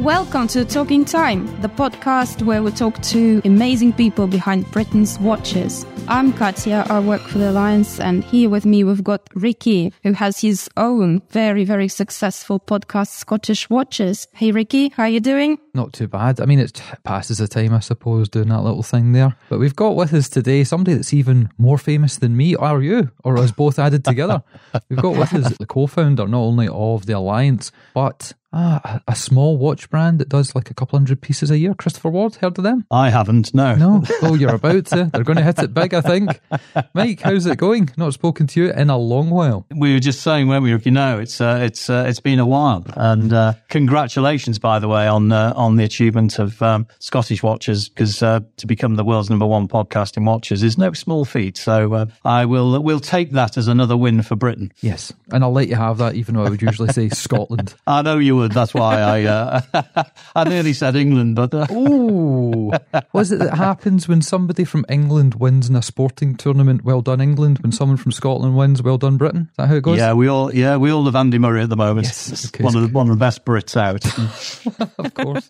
Welcome to Talking Time, the podcast where we talk to amazing people behind Britain's watches. I'm Katya, I work for the Alliance, and here with me we've got Rikki, who has his own very, very successful podcast, Scottish Watches. Hey Rikki, how are you doing? Not too bad. I mean, it passes the time, I suppose, doing that little thing there. But we've got with us today somebody that's even more famous than me, or you, or us both added together. we've got with us the co-founder, not only of the Alliance, but Ah, a, small watch brand that does like a couple hundred pieces a year. Christopher Ward, heard of them? I haven't, no. No. Oh, you're about to. They're going to hit it big, I think. Mike, how's it going? Not spoken to you in a long while. We were just saying when we were, you know, it's uh, it's uh, it's been a while, and uh, congratulations, by the way, on uh, on the achievement of um, Scottish Watches because uh, to become the world's number one podcast in watches is no small feat. So uh, I will will take that as another win for Britain. Yes, and I'll let you have that, even though I would usually say Scotland. I know you would. That's why I uh, I nearly said England, but oh, was it that happens when somebody from England wins in a sporting tournament? Well done, England. When someone from Scotland wins, well done, Britain. Is that how it goes? Yeah, we all yeah we all love Andy Murray at the moment. Yes, one of the, one of the best Brits out. of course.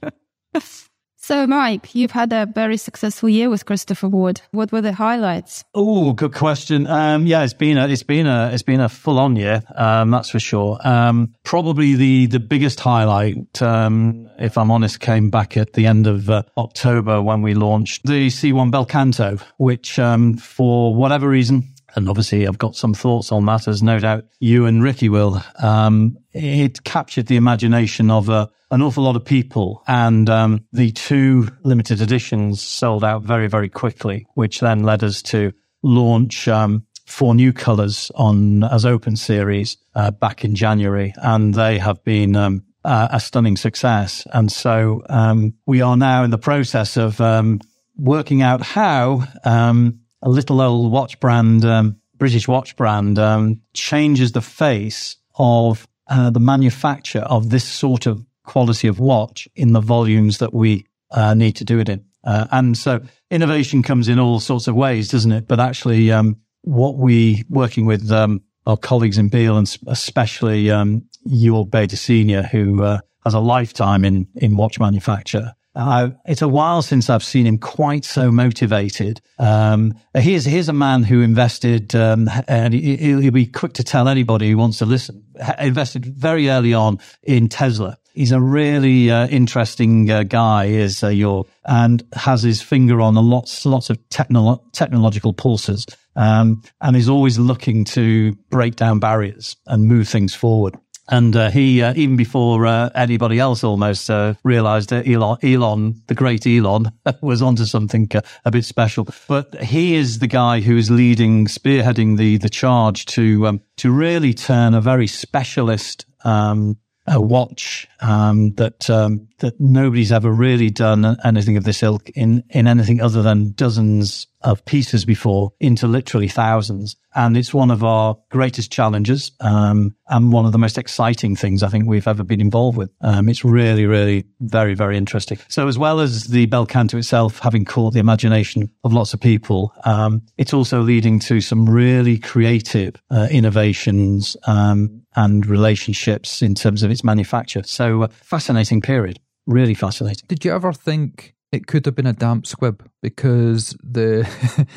So, Mike, you've had a very successful year with Christopher Ward. What were the highlights? Oh, good question. Um, yeah, it's been a, it's been a, it's been a full on year. Um, that's for sure. Um, probably the, the biggest highlight, um, if I'm honest, came back at the end of uh, October when we launched the C1 Belcanto, which, um, for whatever reason, and obviously I've got some thoughts on that, as no doubt you and Rikki will. Um, it captured the imagination of a, an awful lot of people. And um, the two limited editions sold out very, very quickly, which then led us to launch um, four new colors on as open series uh, back in January, and they have been uh, a stunning success. And so um, we are now in the process of um, working out how um, a little old watch brand, British watch brand, changes the face of uh, the manufacture of this sort of quality of watch in the volumes that we uh, need to do it in. Uh, and so innovation comes in all sorts of ways, doesn't it? But actually, um, what we working with um, our colleagues in Biel and especially um, Jörg Bader Senior, who uh, has a lifetime in in watch manufacture. Uh, it's a while since I've seen him quite so motivated. Um, here's a man who invested, um, and he, will be quick to tell anybody who wants to listen. Invested very early on in Tesla. He's a really uh, interesting uh, guy, is uh, Jörg and has his finger on a lots lots of technolo- technological pulses, um, and is always looking to break down barriers and move things forward. And uh, he, uh, even before uh, anybody else almost uh, realized that Elon, Elon, the great Elon, was onto something uh, a bit special. But he is the guy who is leading, spearheading the, the charge to, um, to really turn a very specialist, um, a watch um, that um, that nobody's ever really done anything of this ilk in in anything other than dozens of pieces before into literally thousands. And it's one of our greatest challenges um, and one of the most exciting things I think we've ever been involved with. Um, it's really, really very, very interesting. So as well as the Belcanto itself having caught the imagination of lots of people, um, it's also leading to some really creative uh, innovations um, and relationships in terms of its manufacture. So uh, fascinating period. Really fascinating. Did you ever think it could have been a damp squib because the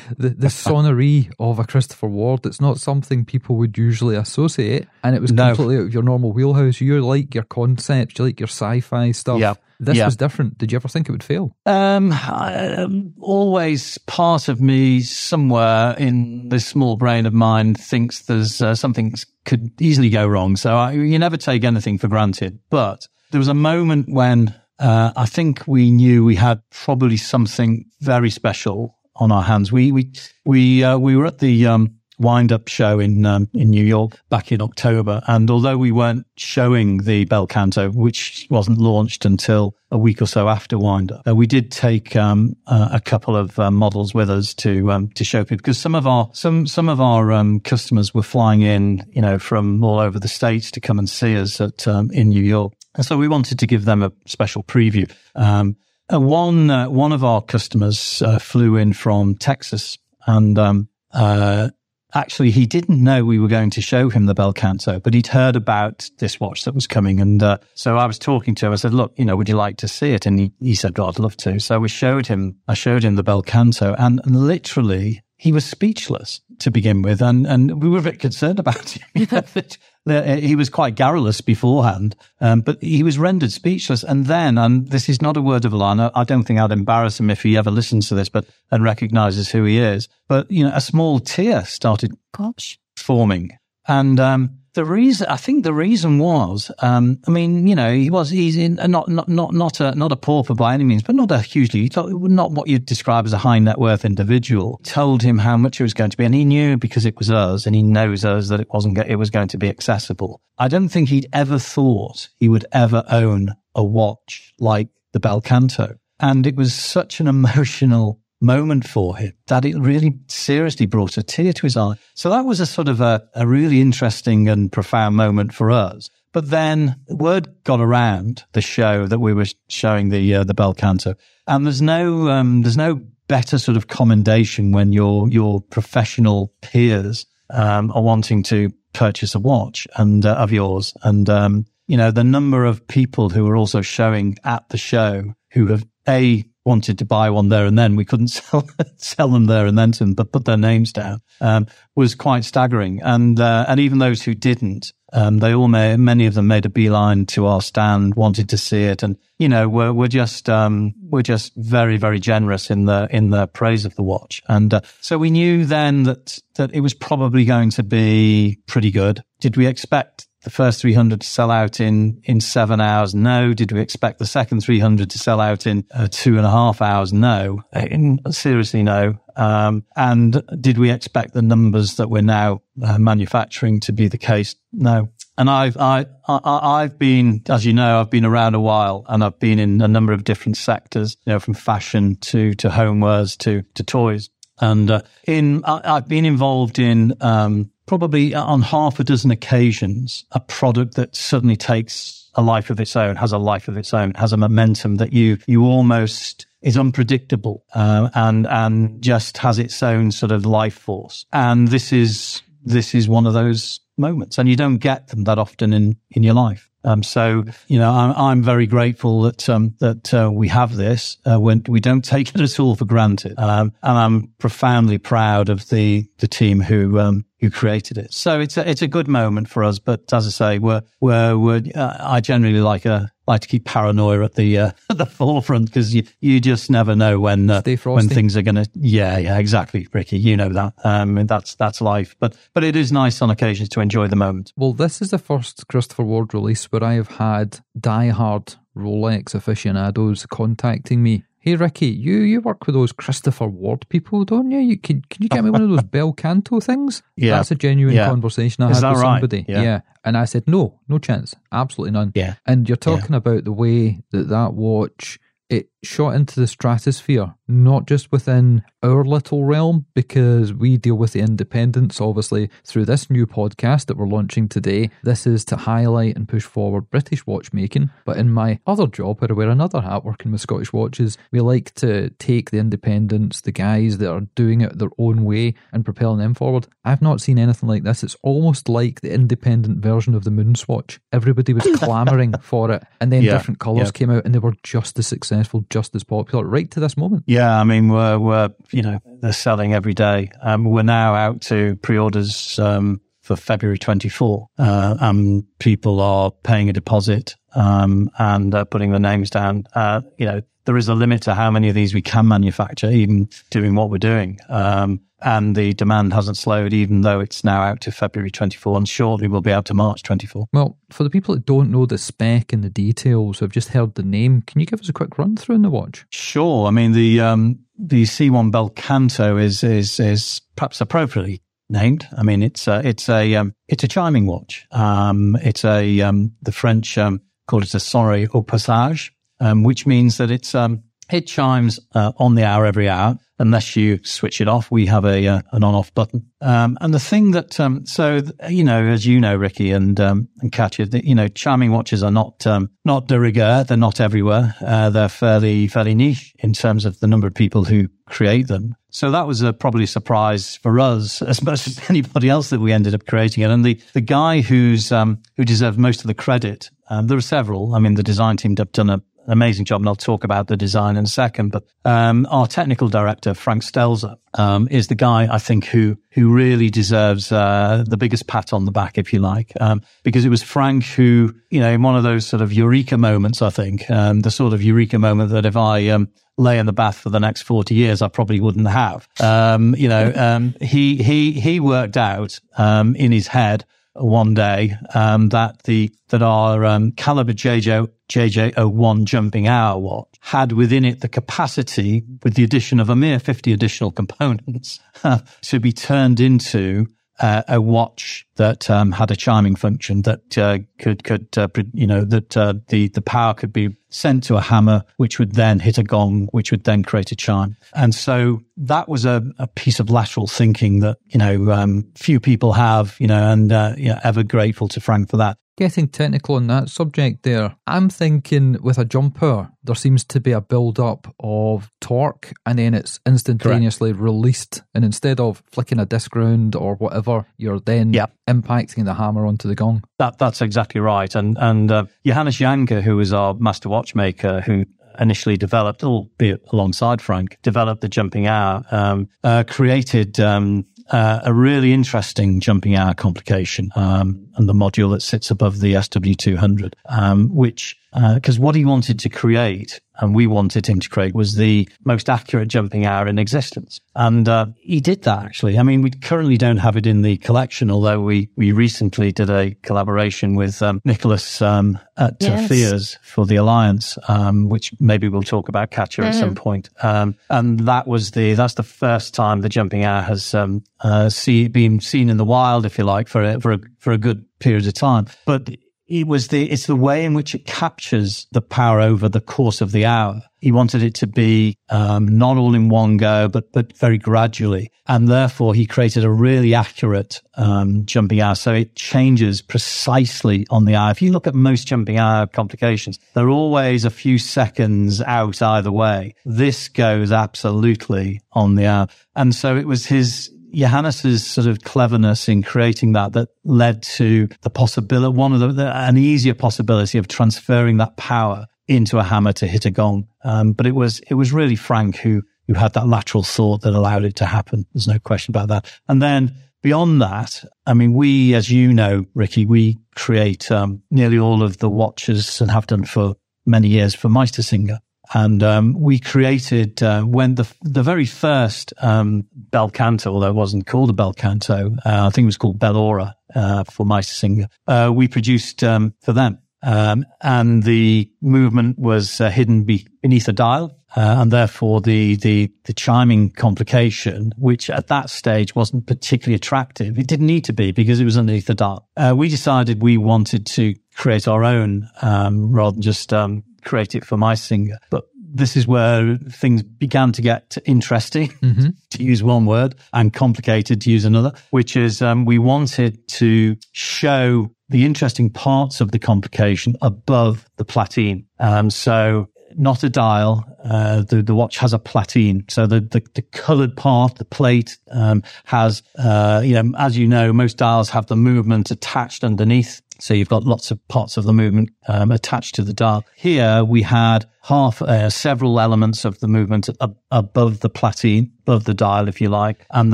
the, the sonnerie of a Christopher Ward it's not something people would usually associate and it was no. completely out of your normal wheelhouse you like your concepts you like your sci-fi stuff yeah this yeah. was different did you ever think it would fail um, um always part of me somewhere in this small brain of mine thinks there's uh, something could easily go wrong so I, you never take anything for granted but there was a moment when uh, I think we knew we had probably something very special on our hands. We we we uh, we were at the um, wind up show in um, in New York back in October, and although we weren't showing the Belcanto, which wasn't launched until a week or so after wind up, uh, we did take um, uh, a couple of uh, models with us to um, to show people because some of our some some of our um, customers were flying in, you know, from all over the states to come and see us at um, in New York. And so we wanted to give them a special preview. Um, uh, one uh, one of our customers uh, flew in from Texas, and uh, actually he didn't know we were going to show him the bel canto, but he'd heard about this watch that was coming. And uh, so I was talking to him. I said, look, you know, would you like to see it? And he, he said, oh, I'd love to. So we showed him, I showed him the bel canto and, literally he was speechless to begin with. And, and we were a bit concerned about him. he was quite garrulous beforehand, um, but he was rendered speechless. And then, and this is not a word of lie, I don't think I'd embarrass him if he ever listens to this, but and recognizes who he is. But you know, a small tear started Gosh. forming, and um, the reason, I think the reason was, um, I mean, you know, he was, he's in, a, not, not, not, not a, not a pauper by any means, but not a hugely, not what you'd describe as a high net worth individual. Told him how much it was going to be. And he knew because it was us and he knows us that it wasn't, it was going to be accessible. I don't think he'd ever thought he would ever own a watch like the Bel Canto. And it was such an emotional moment for him that it really seriously brought a tear to his eye. So that was a sort of a, a really interesting and profound moment for us. But then word got around the show that we were showing the uh, the bel canto, and there's no um, there's no better sort of commendation when your your professional peers um, are wanting to purchase a watch and uh, of yours, and um, you know the number of people who are also showing at the show who have a wanted to buy one there and then, we couldn't sell sell them there and then to them, but put their names down um, was quite staggering. And uh, and even those who didn't, um, they all made many of them made a beeline to our stand, wanted to see it, and you know we're we're just um, we're just very very generous in the in the praise of the watch. And uh, so we knew then that that it was probably going to be pretty good. Did we expect the first 300 to sell out in, in seven hours? No. Did we expect the second 300 to sell out in uh, two and a half hours? No. In, seriously, no. Um, and did we expect the numbers that we're now uh, manufacturing to be the case? No. And I've, I, I, I've been, as you know, I've been around a while and I've been in a number of different sectors, you know, from fashion to, to homewares to, to toys. And uh, in, I, have been involved in um, probably on half a dozen occasions a product that suddenly takes a life of its own, has a life of its own, has a momentum that you you almost is unpredictable uh, and and just has its own sort of life force. And this is this is one of those moments, and you don't get them that often in in your life. Um, so, you know, I'm, I'm very grateful that, um, that, uh, we have this, uh, when we don't take it at all for granted. Um, and I'm profoundly proud of the, the team who, um, who created it. So it's a, it's a good moment for us. But as I say, we're, we're, we're uh, I generally like a, like to keep paranoia at the uh, at the forefront because you you just never know when uh, when things are going to. Yeah, yeah, exactly, Rikki. You know that. Um, that's that's life. But but it is nice on occasions to enjoy the moment. Well, this is the first Christopher Ward release where I have had diehard Rolex aficionados contacting me Hey Rikki, you you work with those Christopher Ward people, don't you? you can can you get me one of those bel canto things? Yeah, that's a genuine yeah. conversation I Is had with right? somebody. Yeah. yeah. and I said no, no chance, absolutely none. Yeah, and you're talking yeah. about the way that that watch it shot into the stratosphere, not just within our little realm, because we deal with the independents, obviously, through this new podcast that we're launching today. This is to highlight and push forward British watchmaking. But in my other job, where I wear another hat working with Scottish watches, we like to take the independents, the guys that are doing it their own way, and propelling them forward. I've not seen anything like this. It's almost like the independent version of the Moon Swatch. Everybody was clamoring for it, and then yeah, different colours yeah. came out, and they were just as successful just as popular right to this moment. Yeah, I mean, we're, we're you know, they're selling every day. Um, we're now out to pre-orders um, for February 24. Uh, and people are paying a deposit um, and uh, putting their names down. Uh, you know, there is a limit to how many of these we can manufacture, even doing what we're doing. Um, and the demand hasn't slowed, even though it's now out to February 24, and shortly we'll be out to March 24. Well, for the people that don't know the spec and the details, have just heard the name, can you give us a quick run through in the watch? Sure. I mean, the um, the C1 Bel Canto is is is perhaps appropriately named. I mean, it's a, it's a um, it's a chiming watch. Um, it's a um, the French um, call it a sonnerie au passage, um, which means that it's um, it chimes uh, on the hour every hour unless you switch it off. We have a uh, an on off button. Um, and the thing that um, so you know, as you know, Rikki and um, and Katya, the, you know, chiming watches are not um, not de rigueur. They're not everywhere. Uh, they're fairly fairly niche in terms of the number of people who create them. So that was a, probably a surprise for us as much as anybody else that we ended up creating it. And the, the guy who's, um, who deserved most of the credit, um, there are several. I mean, the design team have done a, amazing job, and I'll talk about the design in a second. But um, our technical director, Frank Stelzer, um, is the guy I think who who really deserves uh, the biggest pat on the back, if you like, um, because it was Frank who, you know, in one of those sort of eureka moments, I think, um, the sort of eureka moment that if I um, lay in the bath for the next 40 years, I probably wouldn't have. Um, you know, he, he, he worked out, in his head one day, um, that the, that our, um, caliber JJ, JJ01 jumping hour watch had within it the capacity with the addition of a mere 50 additional components to be turned into uh, a watch that um, had a chiming function that uh, could could uh, you know that uh, the the power could be sent to a hammer, which would then hit a gong, which would then create a chime. And so that was a, a piece of lateral thinking that you know um, few people have, you know, and uh, you know, ever grateful to Frank for that. Getting technical on that subject there, I'm thinking with a jumper, there seems to be a build up of torque and then it's instantaneously Correct. released. And instead of flicking a disc round or whatever, you're then yep. impacting the hammer onto the gong. That That's exactly right. And, and uh, Johannes Jahnke, who is our master watchmaker, who initially developed, albeit alongside Frank, developed the jumping hour, um, uh, created um, uh, a really interesting jumping hour complication um, and the module that sits above the SW200, um, which because uh, what he wanted to create and we wanted him to create was the most accurate jumping hour in existence. And uh, he did that actually. I mean, we currently don't have it in the collection, although we, we recently did a collaboration with um, Nicholas um, at yes. Fears for the Alliance, um, which maybe we'll talk about Katya mm. at some mm-hmm. point. Um, and that was the that's the first time the jumping hour has um, uh, see, been seen in the wild, if you like, for a, for a, for a good period of time. But it was the it's the way in which it captures the power over the course of the hour. He wanted it to be um, not all in one go, but but very gradually, and therefore he created a really accurate um, jumping hour. So it changes precisely on the hour. If you look at most jumping hour complications, they're always a few seconds out either way. This goes absolutely on the hour, and so it was his Johannes's sort of cleverness in creating that that led to the possibility, one of the, the, an easier possibility of transferring that power into a hammer to hit a gong. Um, but it was it was really Frank who who had that lateral thought that allowed it to happen. There's no question about that. And then beyond that, I mean, we, as you know, Rikki, we create um, nearly all of the watches and have done for many years for Meistersinger. And um, we created uh, when the the very first um, bel canto, although it wasn't called a bel canto, uh, I think it was called Bellora uh, for Meistersinger. Uh, we produced um, for them, um, and the movement was uh, hidden be- beneath a dial, uh, and therefore the the the chiming complication, which at that stage wasn't particularly attractive, it didn't need to be because it was underneath the dial. we decided we wanted to create our own um, rather than just um, create it for Meistersinger. But this is where things began to get interesting, mm-hmm. to use one word, and complicated to use another, which is um, we wanted to show the interesting parts of the complication above the platine. Um, so not a dial. Uh, the, the watch has a platine. So the, the, the colored part, the plate, um, has, uh, you know, as you know, most dials have the movement attached underneath. So you've got lots of parts of the movement um, attached to the dial. Here we had half, uh, several elements of the movement ab- above the platine, above the dial, if you like, and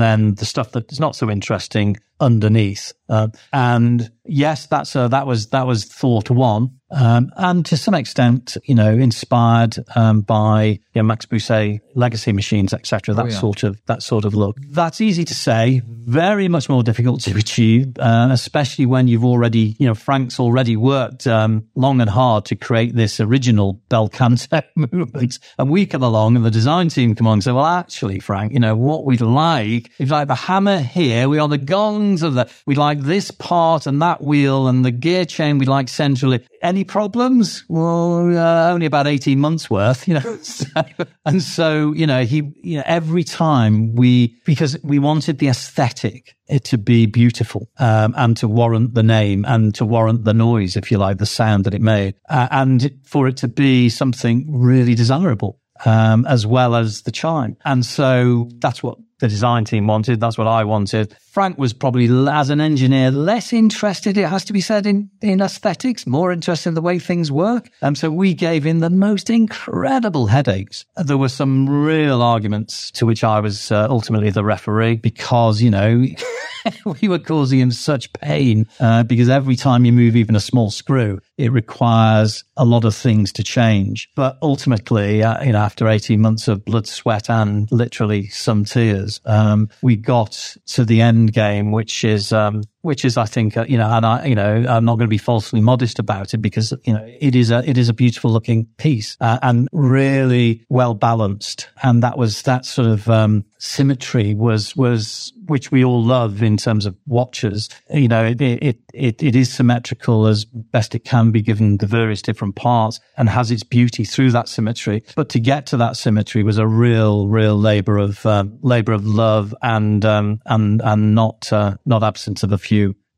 then the stuff that is not so interesting underneath. Uh, and yes, that's a, that was that was thought one, um, and to some extent, you know, inspired um, by you know, Max Büsser legacy machines, etc. That oh, yeah. sort of that sort of look. That's easy to say, very much more difficult to achieve, uh, especially when you've already, you know, Frank's already worked um, long and hard to create this original bel canto movement, and we come along and the design team come along and say, well, actually, Frank Frank. You know, what we'd like, if like the hammer here, we are the gongs of the, we'd like this part and that wheel and the gear chain we'd like centrally. Any problems? Well, uh, only about 18 months worth, you know. so, and so, you know, he, you know, every time we, because we wanted the aesthetic it to be beautiful um, and to warrant the name and to warrant the noise, if you like, the sound that it made, uh, and for it to be something really desirable. Um, as well as the chime. And so that's what the design team wanted. That's what I wanted. Frank was probably, as an engineer, less interested, it has to be said, in, in aesthetics, more interested in the way things work. And so we gave him the most incredible headaches. There were some real arguments to which I was uh, ultimately the referee because, you know, we were causing him such pain uh, because every time you move even a small screw, it requires a lot of things to change. But ultimately, uh, you know, after 18 months of blood, sweat, and literally some tears, um, we got to the end game, which is, um, which is, I think, uh, you know, and I, you know, I'm not going to be falsely modest about it because, you know, it is a, it is a beautiful looking piece uh, and really well balanced. And that was that sort of, um, symmetry was, was, which we all love in terms of watches. You know, it, it, it, it is symmetrical as best it can be given the various different parts and has its beauty through that symmetry. But to get to that symmetry was a real, real labor of, um, labor of love and, um, and, and not, uh, not absent of a few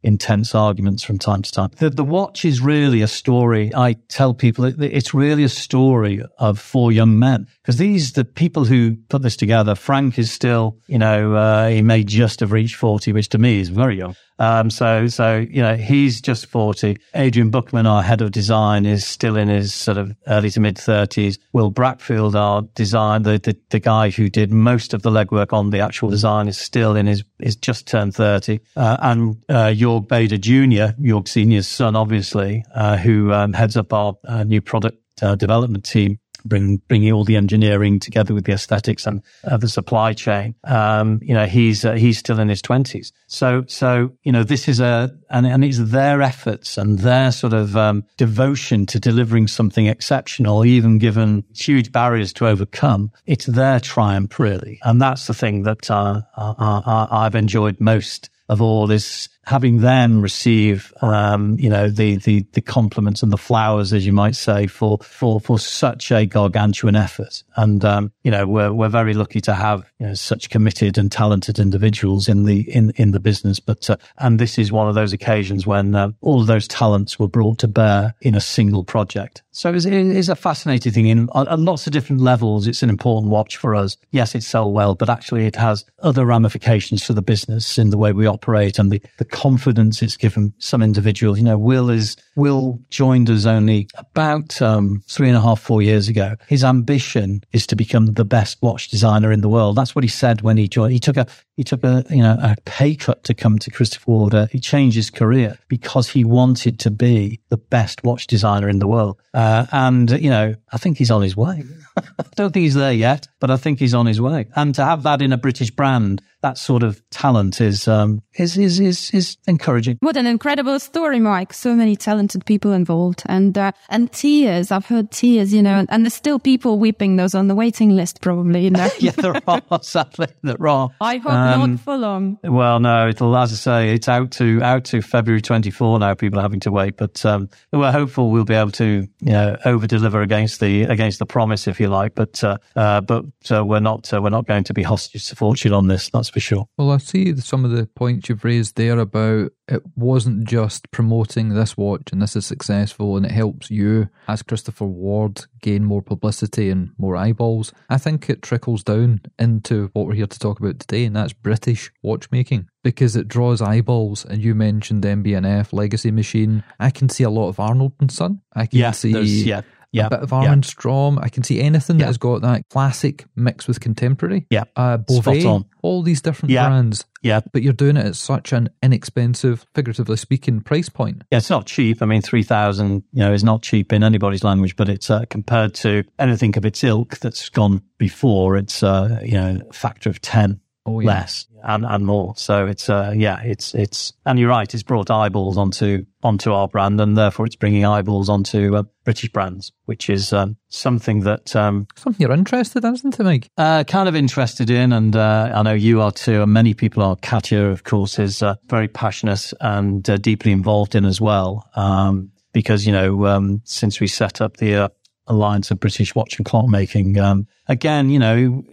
intense arguments from time to time. The, the watch is really a story. I tell people it, it's really a story of four young men because these, the people who put this together, Frank is still, you know, uh, he may just have reached 40, which to me is very young. Um, so, so, you know, he's just 40. Adrian Buckman, our head of design, is still in his sort of early to mid 30s. Will Brackfield, our design, the, the, the, guy who did most of the legwork on the actual design is still in his, is just turned 30. Uh, and, uh, Jorg Bader Jr., Jorg Senior's son, obviously, uh, who, um, heads up our uh, new product uh, development team bring, bringing all the engineering together with the aesthetics and uh, the supply chain. Um, you know, he's, uh, he's still in his twenties. So, so, you know, this is a, and, and it's their efforts and their sort of, um, devotion to delivering something exceptional, even given huge barriers to overcome. It's their triumph, really. And that's the thing that, uh, uh, uh I've enjoyed most of all is having them receive, um, you know, the, the, the compliments and the flowers, as you might say, for, for, for such a gargantuan effort. And, um, you know, we're, we're very lucky to have, you know, such committed and talented individuals in the, in, in the business. But, uh, and this is one of those occasions when uh, all of those talents were brought to bear in a single project. So it's, it is a fascinating thing in on lots of different levels. It's an important watch for us. Yes, it sells well, but actually it has other ramifications for the business in the way we operate and the, the confidence it's given some individuals. You know, Will is, Will joined us only about um, three and a half, four years ago. His ambition is to become the best watch designer in the world. That's what he said when he joined. He took a, he took a, you know, a pay cut to come to Christopher Ward. He changed his career because he wanted to be the best watch designer in the world. Uh, and, you know, I think he's on his way. I don't think he's there yet, but I think he's on his way. And to have that in a British brand, that sort of talent is, um, is, is, is, is encouraging. What an incredible story, Mike. So many talented people involved and, uh, and tears. I've heard tears, you know, and, and, there's still people weeping those on the waiting list, probably, you know. yeah, there are, sadly, there are. I hope um, not for long. Well, no, it'll, as I say, it's out to, out to February 24 now. People are having to wait, but, um, we're hopeful we'll be able to, you know, over deliver against the, against the promise, if you like. But, uh, uh, but, uh, we're not, uh, we're not going to be hostages to fortune on this. That's for sure. Well, I see some of the points you've raised there about it wasn't just promoting this watch and this is successful and it helps you as Christopher Ward gain more publicity and more eyeballs. I think it trickles down into what we're here to talk about today, and that's British watchmaking because it draws eyeballs. And you mentioned MB&F Legacy Machine. I can see a lot of Arnold and Son. I can yeah, see yeah yeah. a bit of Armin yeah. Strom. I can see anything yeah. that has got that classic mix with contemporary. Yeah. Uh, Bovet, all these different yeah. brands. Yeah. But you're doing it at such an inexpensive, figuratively speaking, price point. Yeah, it's not cheap. I mean, 3000 you know, is not cheap in anybody's language, but it's uh, compared to anything of its ilk that's gone before, it's, uh, you know, a factor of 10 Oh, yeah. less and, and more. So it's uh yeah, it's it's and you're right, it's brought eyeballs onto onto our brand and therefore it's bringing eyeballs onto uh, British brands, which is um, something that um, Something you're interested in, isn't it, Mike? uh, kind of interested in, and uh, I know you are too, and many people are. Katya, of course, is uh, very passionate and uh, deeply involved in as well. Um, because you know, um, since we set up the uh, Alliance of British Watch and Clock Making, um, again, you know,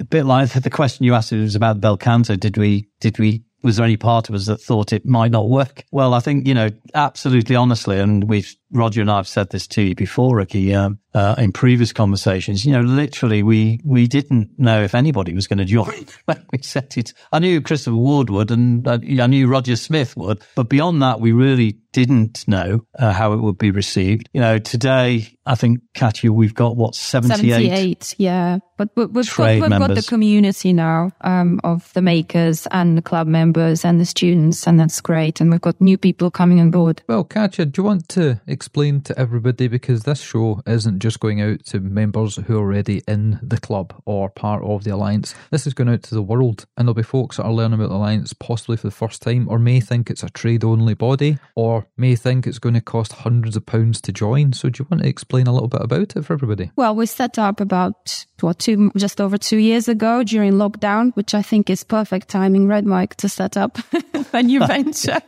a bit like the question you asked was about Belcanto. Did we? Did we? Was there any part of us that thought it might not work? Well, I think you know, absolutely, honestly, and we've Roger and I have said this to you before, Rikki, um, uh, in previous conversations. You know, literally, we we didn't know if anybody was going to join when we set it. I knew Christopher Ward would, and uh, I knew Roger Smith would, but beyond that, we really didn't know uh, how it would be received. You know, today I think Katya, we've got what seventy eight. 78, yeah. But we- we've, got, we've got the community now um, of the makers and the club members and the students, and that's great. And we've got new people coming on board. Well, Katya, do you want to explain to everybody because this show isn't just going out to members who are already in the club or part of the alliance. This is going out to the world, and there'll be folks that are learning about the alliance possibly for the first time, or may think it's a trade-only body, or may think it's going to cost hundreds of pounds to join. So, do you want to explain a little bit about it for everybody? Well, we set up about what two, just over two years ago during lockdown, which I think is perfect timing, Red Mike, to set up a new venture.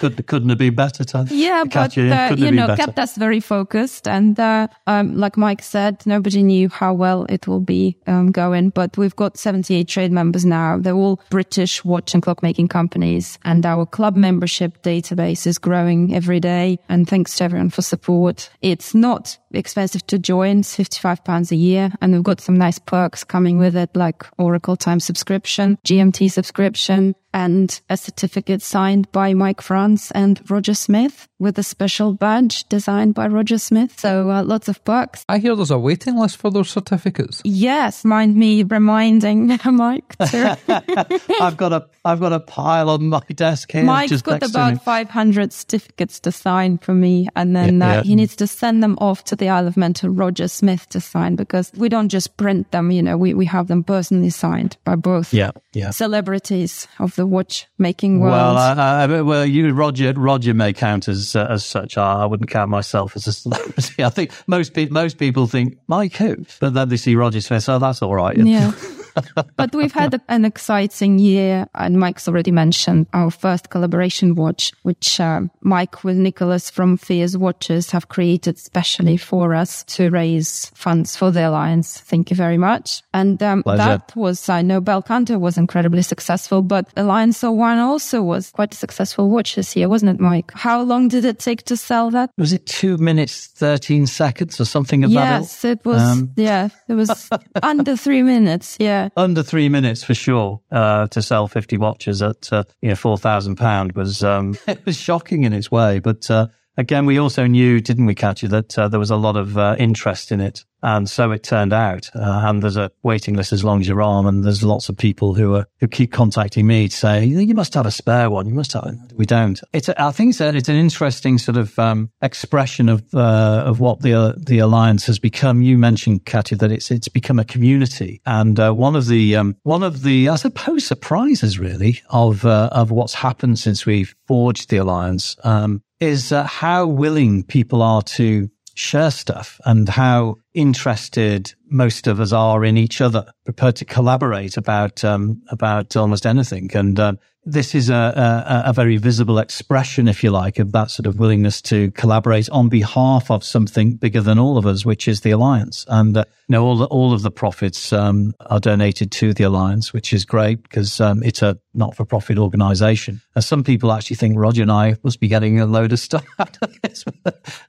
Could, couldn't it be better, Tad. Yeah, but Katya, uh, couldn't you know, better. kept us very focused, and uh, um, like Mike said, nobody knew how well it will be um, going. But we've got 78 trade members now. They're all British watch and clock making companies, and our club membership database is growing every day. And thanks to everyone for support. It's not expensive to join; it's 55 pounds a year, and we've got some nice perks coming with it, like Oracle Time subscription, GMT subscription and a certificate signed by Mike France and Roger Smith with a special badge designed by Roger Smith. So uh, lots of perks. I hear there's a waiting list for those certificates. Yes, mind me reminding Mike to. I've got a I've got a pile on my desk here. Mike's just got next to me. about 500 certificates to sign for me, and then Yeah, uh, yeah. he needs to send them off to the Isle of Man to Roger Smith to sign because we don't just print them, you know, we, we have them personally signed by both Yeah, yeah. celebrities of the watchmaking world. Well, I, I, well, you, Roger, Roger may count as uh, as such. I, I wouldn't count myself as a celebrity. I think most people most people think Mike who, but then they see Roger's face. Oh, that's all right. Yeah. but we've had an exciting year, and Mike's already mentioned our first collaboration watch, which uh, Mike with Nicholas from Fears Watches have created specially for us to raise funds for the alliance. Thank you very much. And um, that was, I know Belcanto was incredibly successful, but Alliance 01 also was quite a successful watch this year, wasn't it, Mike? How long did it take to sell that? Was it two minutes thirteen seconds or something of that? Yes, it was. Um, yeah, it was under three minutes. Yeah. Under three minutes for sure uh, to sell 50 watches at uh, you know 4000 pound was um, it was shocking in its way but uh, again we also knew didn't we Katya that uh, there was a lot of uh, interest in it and so it turned out. Uh, and there's a waiting list as long as your arm and there's lots of people who are who keep contacting me to say you must have a spare one. You must have we don't. It's a, I think it's, a, it's an interesting sort of um, expression of uh, of what the uh, the alliance has become. You mentioned Katya that it's it's become a community. And uh, one of the um, one of the I suppose surprises really of uh, of what's happened since we forged the alliance um, is uh, how willing people are to share stuff and how interested most of us are in each other, prepared to collaborate about um, about almost anything. And um, this is a, a, a very visible expression, if you like, of that sort of willingness to collaborate on behalf of something bigger than all of us, which is the alliance. And uh, you know, all the, all of the profits um, are donated to the alliance, which is great because um, it's a not-for-profit organisation. And some people actually think Roger and I must be getting a load of stuff out of this.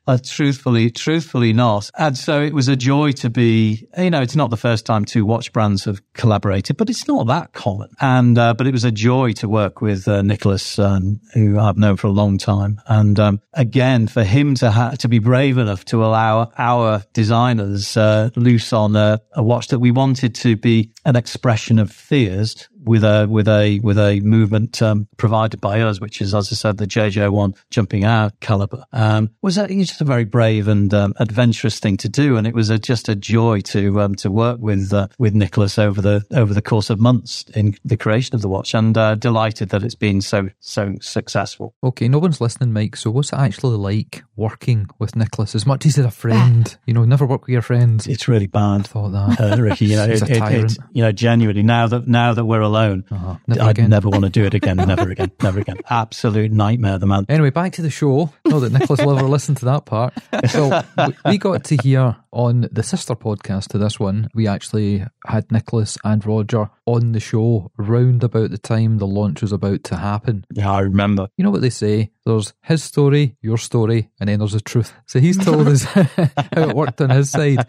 uh, truthfully, truthfully not. And so it was a joy to be. You know, it's not the first time two watch brands have collaborated, but it's not that common. And uh, but it was a joy to work with uh, Nicholas, um, who I've known for a long time. And um, again, for him to ha- to be brave enough to allow our designers uh, loose on a, a watch that we wanted to be an expression of fears with a with a with a movement um, provided by us, which is, as I said, the JJ1 jumping hour caliber, um, was a, just a very brave and um, adventurous thing to do, and it was a, just a joy to um, to work with uh, with Nicholas over the over the course of months in the creation of the watch, and uh, delighted that it's been so so successful. Okay, no one's listening, Mike. So what's it actually like working with Nicholas? As much as he's a friend, you know, never work with your friends. It's really bad. I thought that. Uh, Rikki, you know, it, it, it, you know, genuinely now that now that we're alone, Uh-huh. Never I'd again. never want to do it again. Never again. Never again. Absolute nightmare. The man. Anyway, back to the show. Not that Nicholas will ever listen to that part. So we got to hear on the sister podcast to this one, we actually had Nicholas and Roger on the show round about the time the launch was about to happen. Yeah, I remember. You know what they say? There's his story, your story, and then there's the truth. So he's told us how it worked on his side.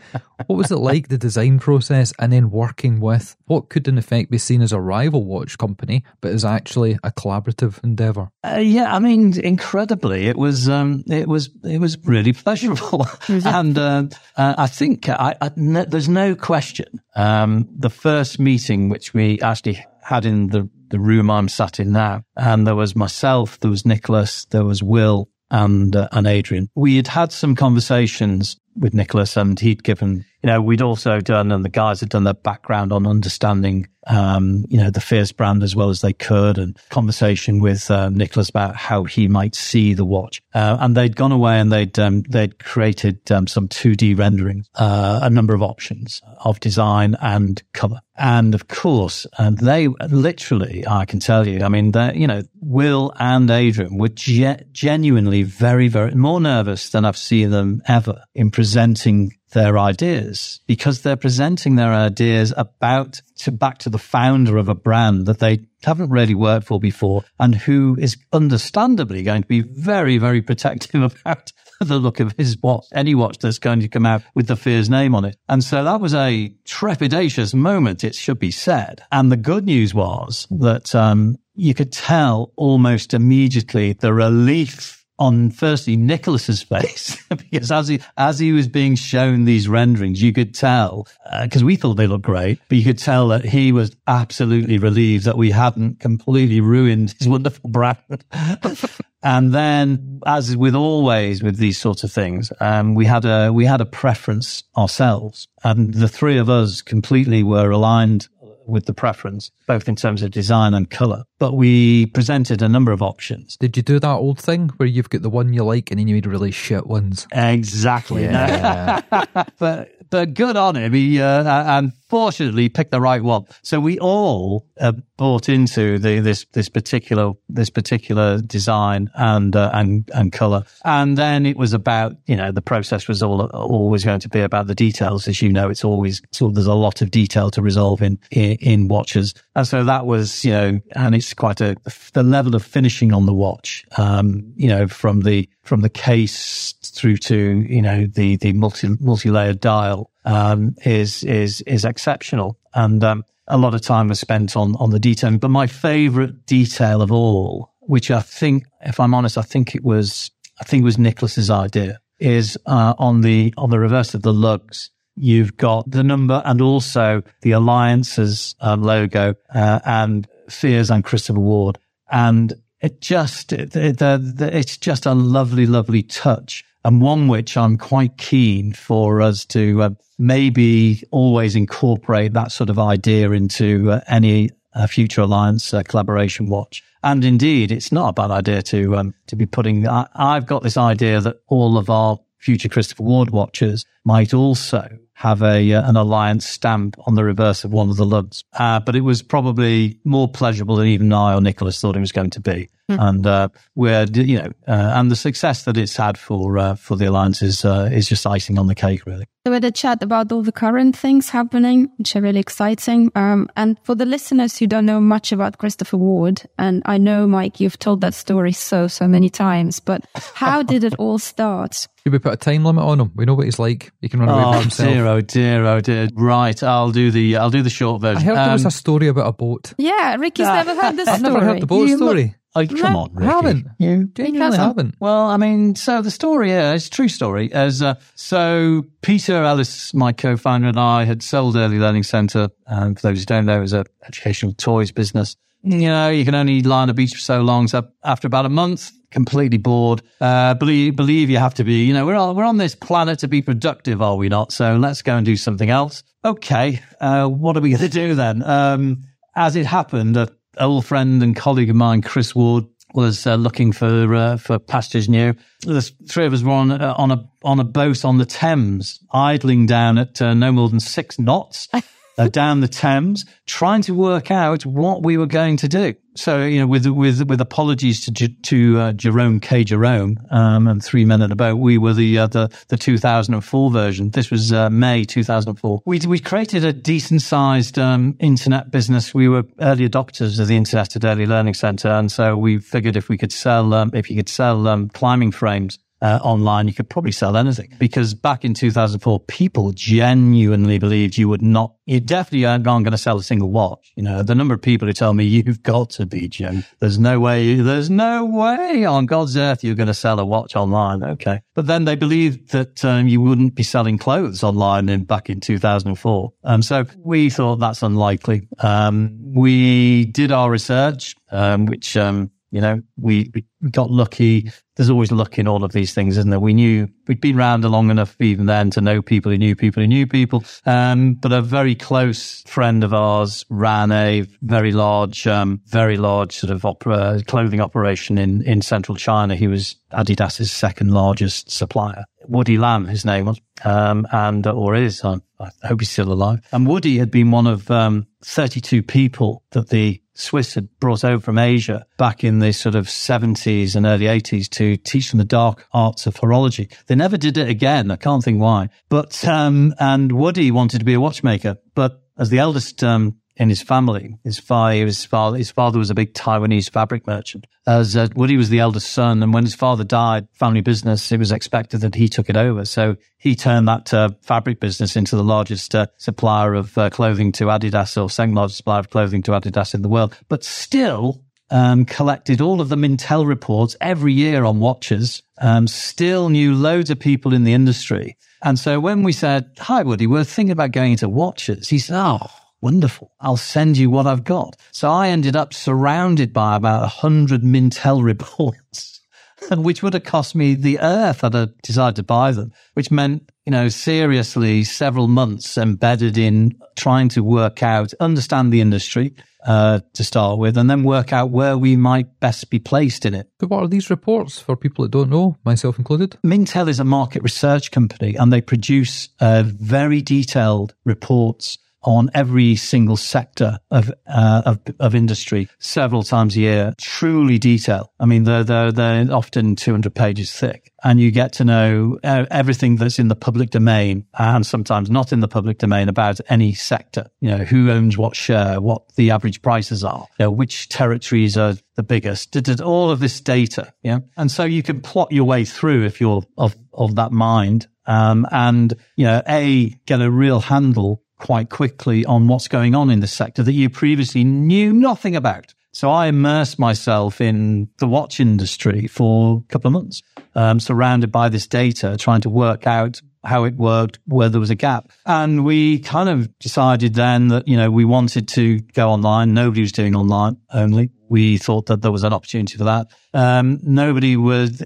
What was it like, the design process, and then working with what could in effect be seen as a rival watch company, but is actually a collaborative endeavour? Uh, yeah, I mean, incredibly, it was um, it was it was really pleasurable, and uh, uh, I think I, I, no, there's no question. Um, the first meeting which we actually had in the the room I'm sat in now, and there was myself, there was Nicholas, there was Will, and uh, and Adrian. We had had some conversations with Nicholas, and he'd given, you know, we'd also done, and the guys had done their background on understanding, um, you know, the Fears brand as well as they could, and conversation with um, Nicholas about how he might see the watch. Uh, and they'd gone away and they'd um, they'd created um, some 2D renderings, uh, a number of options of design and cover. And of course, and they literally, I can tell you, I mean, you know, Will and Adrian were ge- genuinely very, very more nervous than I've seen them ever in presenting their ideas because they're presenting their ideas about to back to the founder of a brand that they haven't really worked for before and who is understandably going to be very, very protective about the look of his watch, any watch that's going to come out with the Fears name on it. And so that was a trepidatious moment, it should be said. And the good news was that, um, you could tell almost immediately the relief on firstly Nicholas's face because as he as he was being shown these renderings, you could tell because we thought they looked great, but you could tell that he was absolutely relieved that we hadn't completely ruined his wonderful brand. and then, as with always with these sorts of things, um, we had a we had a preference ourselves, and the three of us completely were aligned with the preference, both in terms of design and color. But we presented a number of options. Did you do that old thing where you've got the one you like and then you made really shit ones? Exactly. Yeah. but but good on him. He uh, and fortunately picked the right one. So we all uh, bought into the this this particular this particular design and uh, and and color. And then it was about you know the process was all always going to be about the details. As you know, it's always so there's a lot of detail to resolve in in, in watches. And so that was you know, and it's quite a the level of finishing on the watch. Um, you know, from the from the case through to you know the the multi multi layered dial um, is is is exceptional, and um, a lot of time was spent on on the detailing. But my favourite detail of all, which I think, if I'm honest, I think it was I think it was Nicholas's idea, is uh, on the on the reverse of the lugs. You've got the number and also the Alliance's um, logo uh, and Fears and Christopher Ward, and it just it, it, it's just a lovely, lovely touch, and one which I'm quite keen for us to uh, maybe always incorporate that sort of idea into uh, any uh, future alliance uh, collaboration watch. And indeed, it's not a bad idea to um, to be putting. I, I've got this idea that all of our future Christopher Ward watches might also have a uh, an alliance stamp on the reverse of one of the lugs. Uh, but it was probably more pleasurable than even I or Nicholas thought it was going to be. And uh, we're you know, uh, and the success that it's had for uh, for the alliance is uh, is just icing on the cake, really. So we had a chat about all the current things happening, which are really exciting. Um, and for the listeners who don't know much about Christopher Ward, and I know, Mike, you've told that story so, so many times, but how did it all start? Should we put a time limit on him? We know what he's like. He can run away Oh by himself. dear, oh dear, oh dear. Right, I'll do the I'll do the short version. I version. heard there was Um, a story about a boat. Yeah, Rikki's never heard this I've story. never heard the boat You mu- story. Oh, come on, Rikki. haven't. You Genuinely haven't. Well, I mean, so the story is a true story. As uh, so, Peter Ellis, my co-founder, and I had sold Early Learning Centre. And for those who don't know, it was a educational toys business. You know, you can only lie on the beach for so long. So after about a month, completely bored. Uh, believe believe you have to be. You know, we're on, we're on this planet to be productive, are we not? So let's go and do something else. Okay, uh, what are we going to do then? Um, as it happened, a old friend and colleague of mine, Chris Ward, was uh, looking for uh, for pastures new. The three of us were on uh, on a on a boat on the Thames, idling down at uh, no more than six knots. Uh, down the Thames, trying to work out what we were going to do. So, you know, with with with apologies to to uh, Jerome K. Jerome um, and Three Men in a Boat, we were the uh, the the 2004 version. This was uh, May 2004. We we created a decent sized um, internet business. We were early adopters of the Internet at Early Learning Centre, and so we figured if we could sell um, if you could sell um, climbing frames uh, online, you could probably sell anything. Because back in 2004, people genuinely believed you would not, you definitely aren't going to sell a single watch. You know, the number of people who tell me you've got to be, Jim. There's no way, there's no way on God's earth you're going to sell a watch online. Okay. But then they believed that um, you wouldn't be selling clothes online in back in 2004. Um, so we thought that's unlikely. Um, we did our research, um, which, um, you know, we, we got lucky. There's always luck in all of these things, isn't there? We knew we'd been around long enough even then to know people who knew people who knew people. Um, but a very close friend of ours ran a very large, um, very large sort of opera, clothing operation in, in central China. He was Adidas's second largest supplier. Woody Lamb, his name was, um, and, or is, I, I hope he's still alive. And Woody had been one of, um, 32 people that the Swiss had brought over from Asia back in the sort of 70s and early 80s to teach them the dark arts of horology. They never did it again. I can't think why. But, um, and Woody wanted to be a watchmaker, but as the eldest, um, in his family, his father, his father, his father was a big Taiwanese fabric merchant. As uh, Woody was the eldest son, and when his father died, family business, it was expected that he took it over. So he turned that uh, fabric business into the largest uh, supplier of uh, clothing to Adidas, or second largest supplier of clothing to Adidas in the world. But still, um, collected all of the Mintel reports every year on watches, um, still knew loads of people in the industry. And so when we said, hi, Woody, we're thinking about going into watches, he said, oh, wonderful. I'll send you what I've got. So I ended up surrounded by about a hundred Mintel reports. which would have cost me the earth had I decided to buy them, which meant, you know, seriously several months embedded in trying to work out, understand the industry, uh, to start with, and then work out where we might best be placed in it. But what are these reports for people that don't know, myself included? Mintel is a market research company and they produce uh, very detailed reports on every single sector of, uh, of of industry several times a year. Truly detailed. I mean, they're they're they're often 200 pages thick, and you get to know everything that's in the public domain and sometimes not in the public domain about any sector. You know, who owns what share, what the average prices are, you know, which territories are the biggest. All of this data, yeah, and so you can plot your way through if you're of of that mind. Um, and, you know, A, get a real handle quite quickly on what's going on in the sector that you previously knew nothing about. So I immersed myself in the watch industry for a couple of months, um, surrounded by this data, trying to work out how it worked, where there was a gap. And we kind of decided then that, you know, we wanted to go online. Nobody was doing online only. We thought that there was an opportunity for that. Um, nobody was,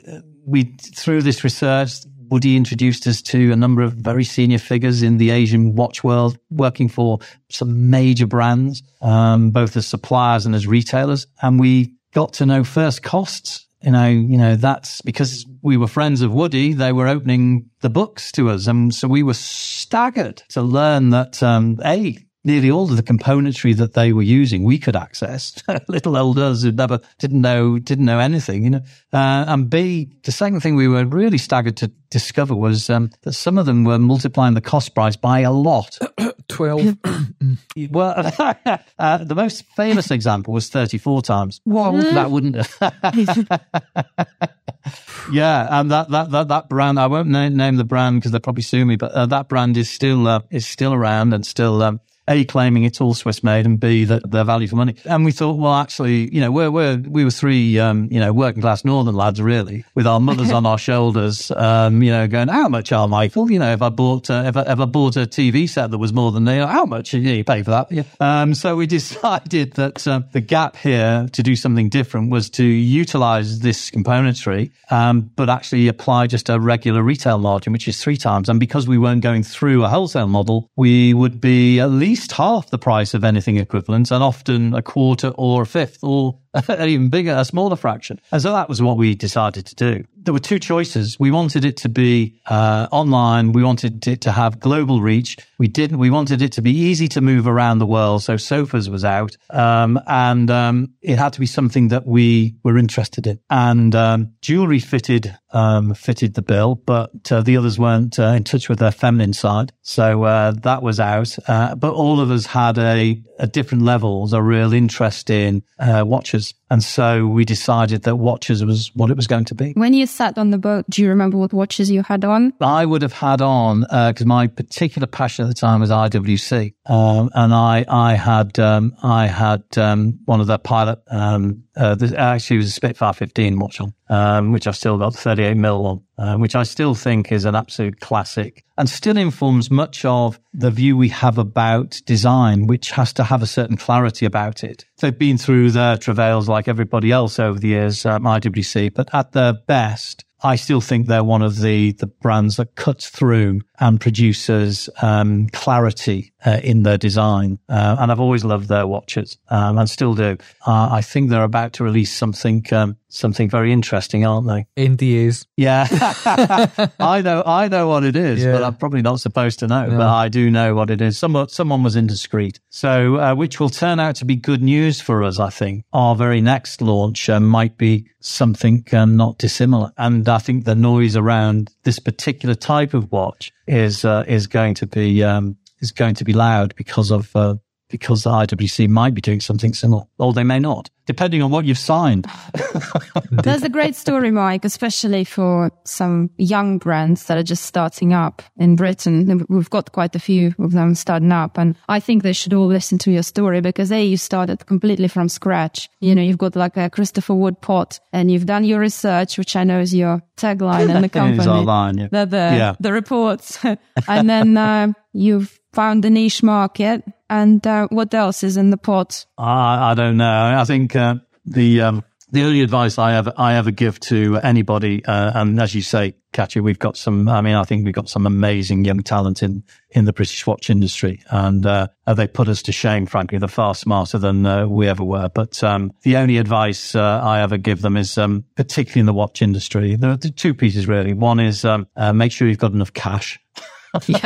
we, through this research, Woody introduced us to a number of very senior figures in the Asian watch world, working for some major brands, um, both as suppliers and as retailers. And we got to know first costs. You know, you know, that's because we were friends of Woody. They were opening the books to us. And so we were staggered to learn that, um, A, nearly all of the componentry that they were using we could access. Little old us who never didn't know didn't know anything, you know. Uh, and B, the second thing we were really staggered to discover was um, that some of them were multiplying the cost price by a lot. 12. well, uh, the most famous example was thirty-four times. Whoa. That wouldn't. yeah, and that, that that that brand. I won't name, name the brand because they'll probably sue me. But uh, that brand is still uh, is still around and still um, A, claiming it's all Swiss made and B, that they're value for money. And we thought, well, actually, you know, we're, we're, we were three, um, you know, working class northern lads really with our mothers on our shoulders, um, you know, going, how much are Michael? You know, if I bought, uh, if, I, if I bought a TV set that was more than the, how much? Yeah, you pay for that. Yeah. Um, so we decided that uh, the gap here to do something different was to utilize this componentry, um, but actually apply just a regular retail margin, which is three times. And because we weren't going through a wholesale model, we would be at least half the price of anything equivalent and often a quarter or a fifth or an even bigger, a smaller fraction. And so that was what we decided to do. There were two choices. We wanted it to be uh, online. We wanted it to have global reach. We didn't. We wanted it to be easy to move around the world. So Sofas was out, um, and um, it had to be something that we were interested in. And um, jewelry fitted um, fitted the bill, but uh, the others weren't uh, in touch with their feminine side. So uh, that was out. Uh, but all of us had a, different levels, a real interest in uh, watches. And so we decided that watches was what it was going to be. When you sat on the boat, do you remember what watches you had on? I would have had on, because uh, my particular passion at the time was IWC. Um, and I, I had, um, I had, um, one of the pilot, um, uh, actually it was a Spitfire 15 watch on, um, which I've still got 38 mil on, uh, which I still think is an absolute classic and still informs much of the view we have about design, which has to have a certain clarity about it. They've been through their travails like everybody else over the years, um, IWC, but at their best, I still think they're one of the, the brands that cuts through and produces um, clarity uh, in their design. Uh, and I've always loved their watches um, and still do. Uh, I think they're about to release something um, something very interesting, aren't they? NDAs. Yeah, I know I know what it is, yeah. but I'm probably not supposed to know. Yeah. But I do know what it is. Someone someone was indiscreet, so uh, which will turn out to be good news for us. I think our very next launch uh, might be something um, not dissimilar, and I think the noise around this particular type of watch is uh, is going to be um, is going to be loud because of uh, because the IWC might be doing something similar, or they may not, depending on what you've signed. That's a great story, Mike, especially for some young brands that are just starting up in Britain. We've got quite a few of them starting up, and I think they should all listen to your story because A, you started completely from scratch. You know, you've got like a Christopher Ward pot, and you've done your research, which I know is your tagline in the company. our line, yeah. The, the, yeah. the reports. and then uh, you've found the niche market and uh, what else is in the pot? I, I don't know. I think uh, the um, the only advice I ever I ever give to anybody, uh, and as you say, Katya, we've got some. I mean, I think we've got some amazing young talent in in the British watch industry, and uh, they put us to shame. Frankly, they're far smarter than uh, we ever were. But um, the only advice uh, I ever give them is, um, particularly in the watch industry, there are two pieces really. One is um, uh, make sure you've got enough cash. yeah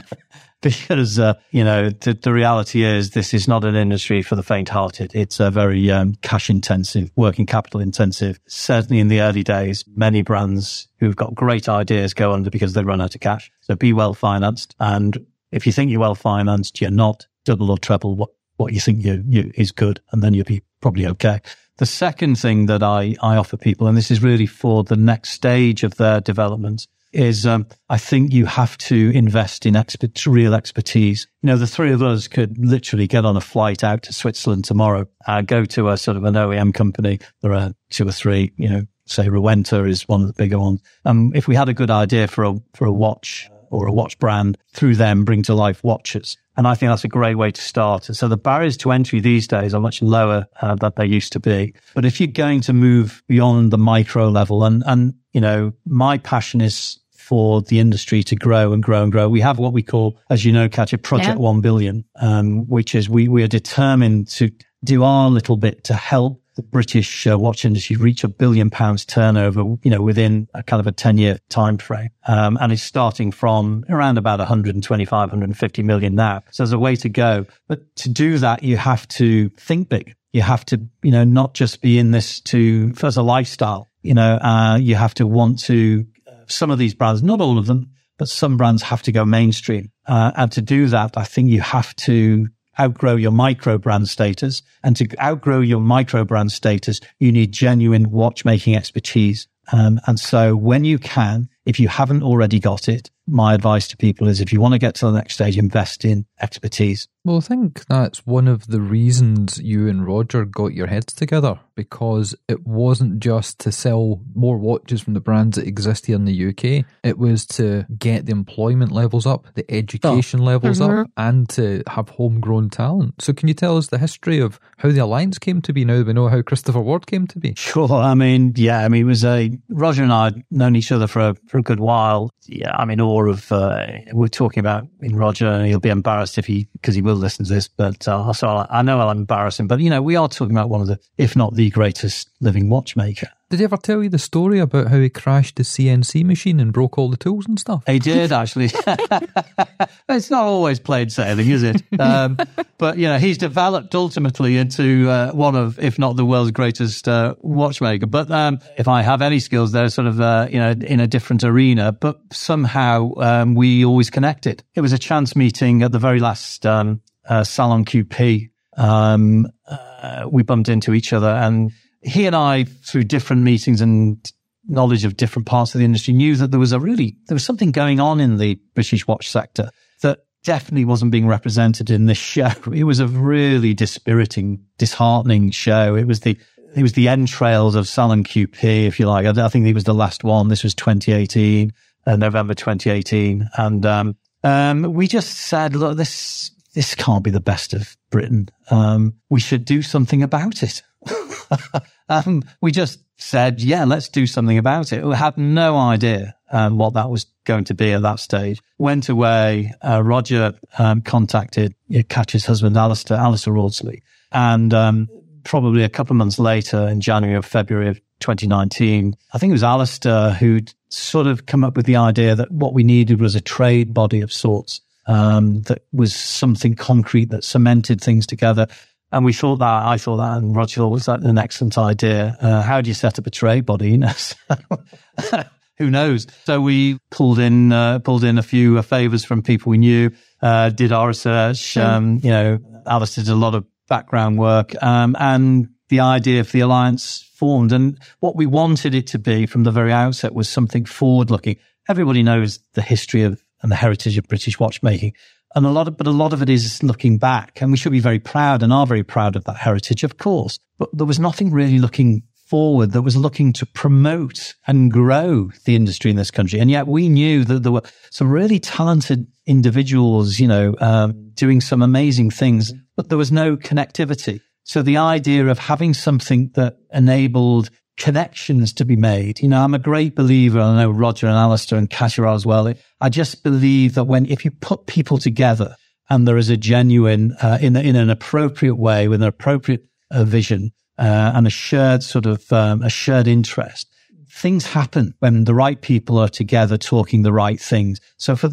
because uh, you know the, the, reality is this is not an industry for the faint-hearted. It's a very um, cash-intensive, working capital intensive. Certainly in the early days, many brands who've got great ideas go under because they run out of cash. So be well financed, and if you think you're well financed, you're not double or treble what what you think you, you is good, and then you'll be probably okay. The second thing that I, I offer people, and this is really for the next stage of their development, is um, I think you have to invest in expert, real expertise. You know, the three of us could literally get on a flight out to Switzerland tomorrow, uh, go to a sort of an OEM company. There are two or three, you know, say Roventa is one of the bigger ones. Um, if we had a good idea for a, for a watch or a watch brand through them, bring to life watches. And I think that's a great way to start. And so the barriers to entry these days are much lower uh, than they used to be. But if you're going to move beyond the micro level and, and, you know, my passion is for the industry to grow and grow and grow. We have what we call, as you know, Katya, Project yeah. 1 billion, um, which is we, we are determined to do our little bit to help the British uh, watch industry reach a billion pounds turnover, you know, within a kind of a 10 year time frame. Um, and it's starting from around about 125, 150 million now. So there's a way to go. But to do that, you have to think big. You have to, you know, not just be in this to, as a lifestyle, you know, uh, you have to want to some of these brands, not all of them, but some brands have to go mainstream. Uh, and to do that, I think you have to outgrow your micro brand status. And to outgrow your micro brand status, you need genuine watchmaking expertise. Um, and so when you can, if you haven't already got it, my advice to people is if you want to get to the next stage, invest in expertise. Well, I think that's one of the reasons you and Roger got your heads together because it wasn't just to sell more watches from the brands that exist here in the UK. It was to get the employment levels up, the education oh. levels mm-hmm. up, and to have homegrown talent. So, can you tell us the history of how the alliance came to be? Now that we know how Christopher Ward came to be. Sure. I mean, yeah. I mean, it was a Roger and I had known each other for a for a good while. Yeah. I mean, all of uh, we're talking about in Roger, and he'll be embarrassed if he because he will listen to this, but uh, so I, I know I'll embarrass him. But you know, we are talking about one of the, if not the greatest living watchmaker. Did he ever tell you the story about how he crashed the CNC machine and broke all the tools and stuff? He did actually. it's not always plain sailing, is it? Um, but you know, he's developed ultimately into uh, one of, if not the world's greatest uh, watchmaker. But um, if I have any skills, they're sort of uh, you know in a different arena. But somehow um, we always connected. It was a chance meeting at the very last um, uh, Salon QP. Um, uh, we bumped into each other and he and I, through different meetings and knowledge of different parts of the industry, knew that there was a really, there was something going on in the British watch sector that definitely wasn't being represented in this show. It was a really dispiriting, disheartening show. It was the, it was the entrails of Salon QP, if you like. I, I think it was the last one. This was 2018, uh, November 2018. And, um, um, we just said, look, this, this can't be the best of Britain. Um, we should do something about it. um, we just said, yeah, let's do something about it. We had no idea um, what that was going to be at that stage. Went away. Uh, Roger um, contacted Katya's husband, Alistair, Alistair Raudsley. And um, probably a couple of months later, in January or February of 2019, I think it was Alistair who'd sort of come up with the idea that what we needed was a trade body of sorts. Um, that was something concrete that cemented things together. And we thought that, I thought that, and Roger thought, was that an excellent idea? Uh, how do you set up a trade body? You know, who knows? So we pulled in, uh, pulled in a few uh, favors from people we knew, uh, did our research. Um, you know, Alice did a lot of background work. Um, and the idea of the alliance formed. And what we wanted it to be from the very outset was something forward looking. Everybody knows the history of and the heritage of British watchmaking. And a lot of, but a lot of it is looking back and we should be very proud and are very proud of that heritage, of course. But there was nothing really looking forward that was looking to promote and grow the industry in this country. And yet we knew that there were some really talented individuals, you know, um, doing some amazing things, but there was no connectivity. So the idea of having something that enabled connections to be made. You know, I'm a great believer. I know Roger and Alistair and Katya as well. I just believe that when, if you put people together and there is a genuine, uh, in, in an appropriate way with an appropriate uh, vision, uh, and a shared sort of, um, a shared interest, things happen when the right people are together talking the right things. So for,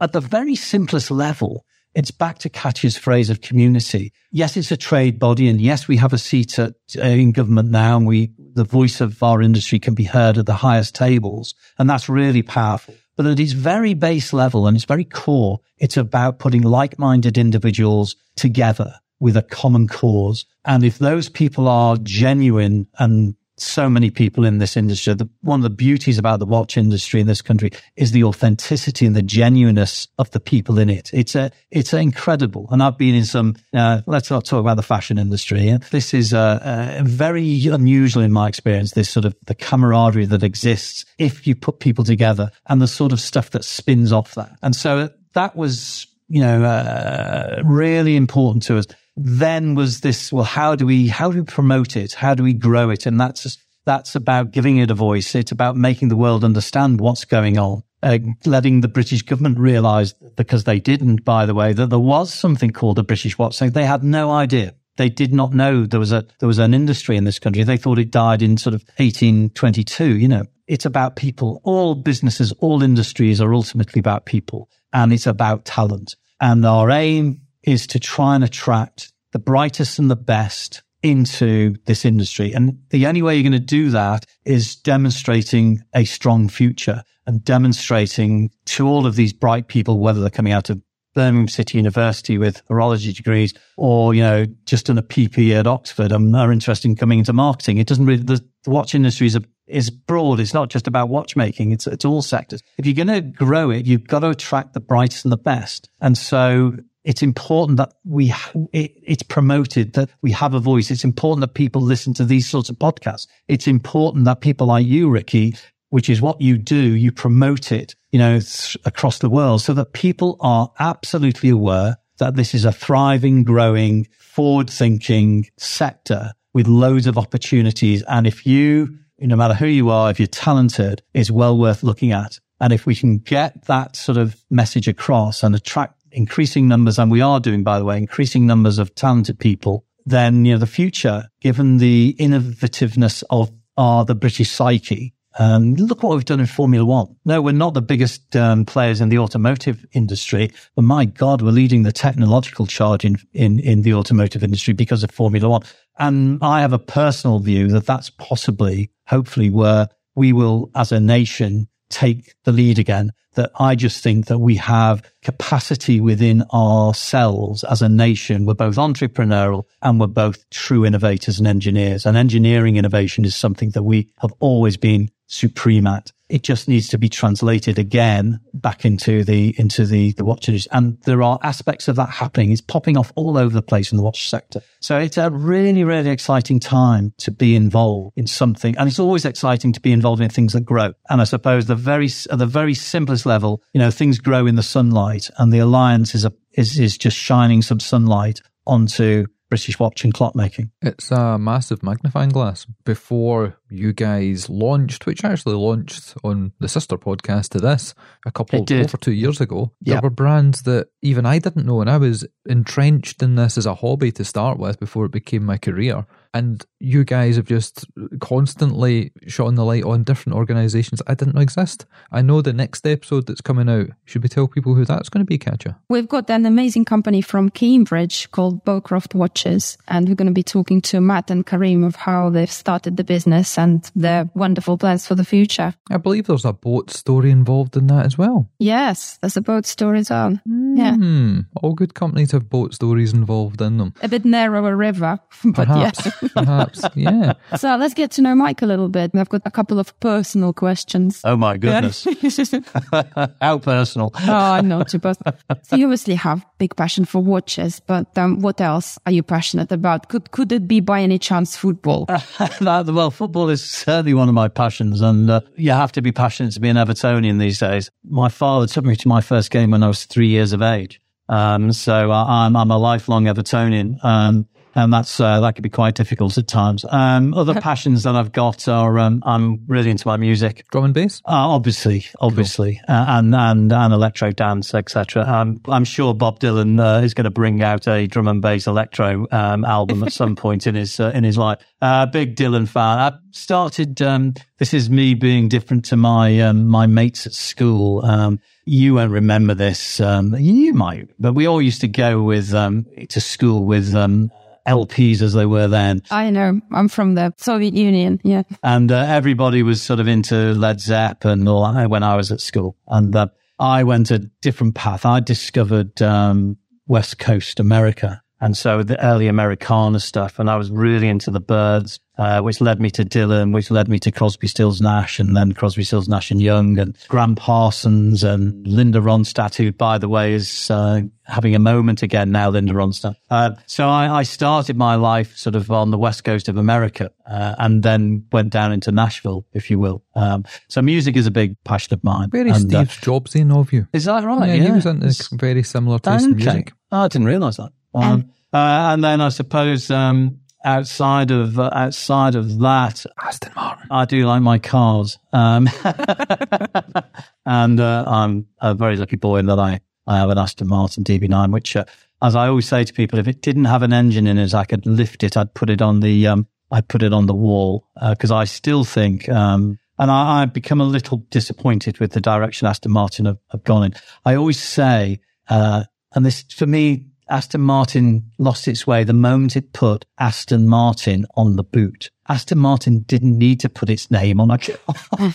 at the very simplest level, it's back to Katya's phrase of community. Yes, it's a trade body. And yes, we have a seat at, uh, in government now and we, the voice of our industry can be heard at the highest tables. And that's really powerful. But at its very base level and its very core, it's about putting like-minded individuals together with a common cause. And if those people are genuine and so many people in this industry. The, one of the beauties about the watch industry in this country is the authenticity and the genuineness of the people in it. It's a, it's incredible. And I've been in some, uh, let's not talk about the fashion industry. This is uh, uh, very unusual in my experience, this sort of the camaraderie that exists if you put people together and the sort of stuff that spins off that. And so that was, you know, uh, really important to us then was this, well, how do we, how do we promote it? How do we grow it? And that's, just, that's about giving it a voice. It's about making the world understand what's going on. Uh, letting the British government realize, because they didn't, by the way, that there was something called the British watch. So they had no idea. They did not know there was a, there was an industry in this country. They thought it died in sort of 1822. You know, it's about people. All businesses, all industries are ultimately about people and it's about talent. And our aim is to try and attract the brightest and the best into this industry. And the only way you're going to do that is demonstrating a strong future and demonstrating to all of these bright people, whether they're coming out of Birmingham City University with horology degrees or, you know, just in a PPE at Oxford and are interested in coming into marketing. It doesn't really, the, the watch industry is a, is broad. It's not just about watchmaking. It's, it's all sectors. If you're going to grow it, you've got to attract the brightest and the best. And so it's important that we, it, it's promoted that we have a voice. It's important that people listen to these sorts of podcasts. It's important that people like you, Rikki, which is what you do, you promote it, you know, th- across the world so that people are absolutely aware that this is a thriving, growing, forward thinking sector with loads of opportunities. And if you, no matter who you are, if you're talented, it's well worth looking at. And if we can get that sort of message across and attract increasing numbers, and we are doing, by the way, increasing numbers of talented people, then, you know, the future, given the innovativeness of uh, the British psyche, um, look what we've done in Formula One. No, we're not the biggest um, players in the automotive industry, but my God, we're leading the technological charge in, in, in the automotive industry because of Formula One. And I have a personal view that that's possibly, hopefully, where we will, as a nation, take the lead again. That I just think that we have capacity within ourselves as a nation. We're both entrepreneurial and we're both true innovators and engineers. And engineering innovation is something that we have always been supreme at. It just needs to be translated again back into the into the the watches. And there are aspects of that happening. It's popping off all over the place in the watch sector. So it's a really, really exciting time to be involved in something. And it's always exciting to be involved in things that grow. And I suppose the very at the very simplest level, you know, things grow in the sunlight and the alliance is a is, is just shining some sunlight onto British watch and clockmaking. It's a massive magnifying glass. Before you guys launched, which actually launched on the sister podcast to this a couple over two years ago, there were brands that even I didn't know, and I was entrenched in this as a hobby to start with before it became my career. And you guys have just constantly shone the light on different organisations I didn't know exist. I know the next episode that's coming out, should we tell people who that's going to be, Katya? We've got an amazing company from Cambridge called Bowcroft Watches, and we're going to be talking to Matt and Karim of how they've started the business and their wonderful plans for the future. I believe there's a boat story involved in that as well. Yes, there's a boat story as well. Mm, yeah. All good companies have boat stories involved in them. A bit narrower river, but Perhaps. yeah. Perhaps, yeah. So let's get to know Mike a little bit. I've got a couple of personal questions. Oh my goodness. How personal. oh, not too personal. So you obviously have big passion for watches, but um, what else are you passionate about? Could could it be by any chance football? well, football is certainly one of my passions, and uh, you have to be passionate to be an Evertonian these days. My father took me to my first game when I was three years of age. Um, so uh, I'm, I'm a lifelong Evertonian. Um, and that's uh, that can be quite difficult at times. Um, other passions that I've got are um, I'm really into my music, drum and bass, uh, obviously, obviously, cool. uh, and and and electro dance, etc. Um, I'm sure Bob Dylan uh, is going to bring out a drum and bass electro um, album at some point in his uh, in his life. Uh, big Dylan fan. I started. Um, this is me being different to my um, my mates at school. You won't remember this. you might, but we all used to go with to school with LPs as they were then. I know. I'm from the Soviet Union. Yeah. And uh, everybody was sort of into Led Zeppelin and all that when I was at school. And uh, I went a different path. I discovered um, West Coast America. And so the early Americana stuff. And I was really into the Byrds, uh, which led me to Dylan, which led me to Crosby, Stills, Nash, and then Crosby, Stills, Nash and Young, and Gram Parsons, and Linda Ronstadt, who, by the way, is uh, having a moment again now, Linda Ronstadt. Uh, so I, I, started my life sort of on the west coast of America, uh, and then went down into Nashville, if you will. Um, so music is a big passion of mine. Very and, Steve Jobsian of you. Is that right? Yeah, yeah. he was into very similar taste in music. Oh, I didn't realise that. Um, uh, and then I suppose um, outside of uh, outside of that, Aston Martin. I do like my cars, um, and uh, I'm a very lucky boy in that I I have an Aston Martin DB9, which, uh, as I always say to people, if it didn't have an engine in it, I could lift it. I'd put it on the um, I'd put it on the wall because uh, I still think. Um, and I, have become a little disappointed with the direction Aston Martin have, have gone in. I always say, uh, and this for me Aston Martin lost its way the moment it put Aston Martin on the boot. Aston Martin didn't need to put its name on a car.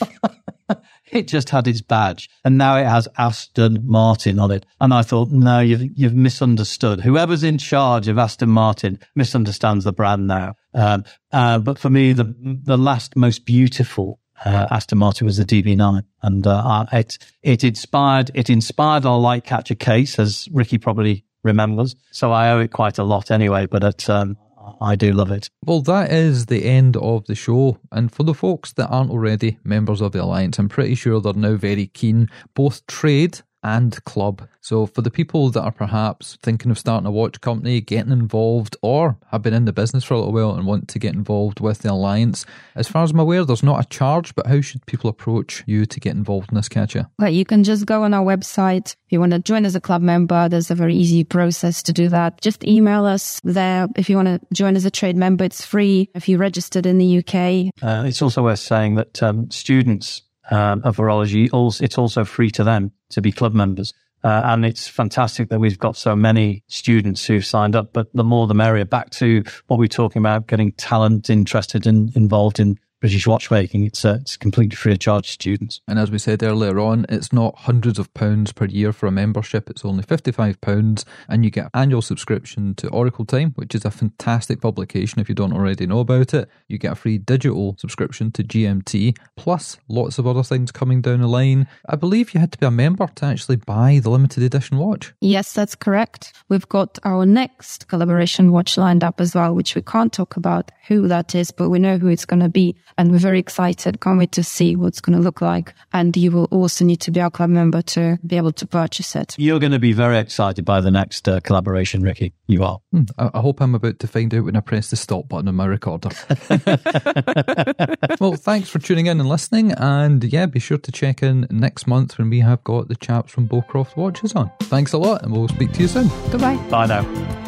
it just had its badge and now it has Aston Martin on it. And I thought, no, you've, you've misunderstood. Whoever's in charge of Aston Martin misunderstands the brand now. Um, uh, but for me, the, the last most beautiful uh, Aston Martin was the DB9, and uh, it it inspired it inspired our light catcher case, as Rikki probably remembers. So I owe it quite a lot anyway. But it, um, I do love it. Well, that is the end of the show. And for the folks that aren't already members of the Alliance, I'm pretty sure they're now very keen, both trade and club. So for the people that are perhaps thinking of starting a watch company, getting involved, or have been in the business for a little while and want to get involved with the Alliance, as far as I'm aware, there's not a charge, but how should people approach you to get involved in this Katya? Well, you can just go on our website. If you want to join as a club member, there's a very easy process to do that. Just email us there. If you want to join as a trade member, it's free if you're registered in the UK. Uh, it's also worth saying that um, students um, of horology. it's also free to them to be club members. Uh, and it's fantastic that we've got so many students who've signed up, but the more the merrier. Back to what we are talking about, getting talent interested and involved in British watchmaking. It's uh, it's completely free of charge to students. And as we said earlier on, it's not hundreds of pounds per year for a membership. It's only fifty-five pounds, and you get annual subscription to Oracle Time, which is a fantastic publication. If you don't already know about it, you get a free digital subscription to GMT, plus lots of other things coming down the line. I believe you had to be a member to actually buy the limited edition watch. Yes, that's correct. We've got our next collaboration watch lined up as well, which we can't talk about who that is, but we know who it's going to be and we're very excited. Can't wait to see what's going to look like. And you will also need to be our club member to be able to purchase it. You're going to be very excited by the next uh, collaboration, Rikki. You are. Hmm, I, I, hope I'm about to find out when I press the stop button on my recorder. well, thanks for tuning in and listening. And yeah, be sure to check in next month when we have got the chaps from Bowcroft Watches on. Thanks a lot, and we'll speak to you soon. Goodbye. Bye now.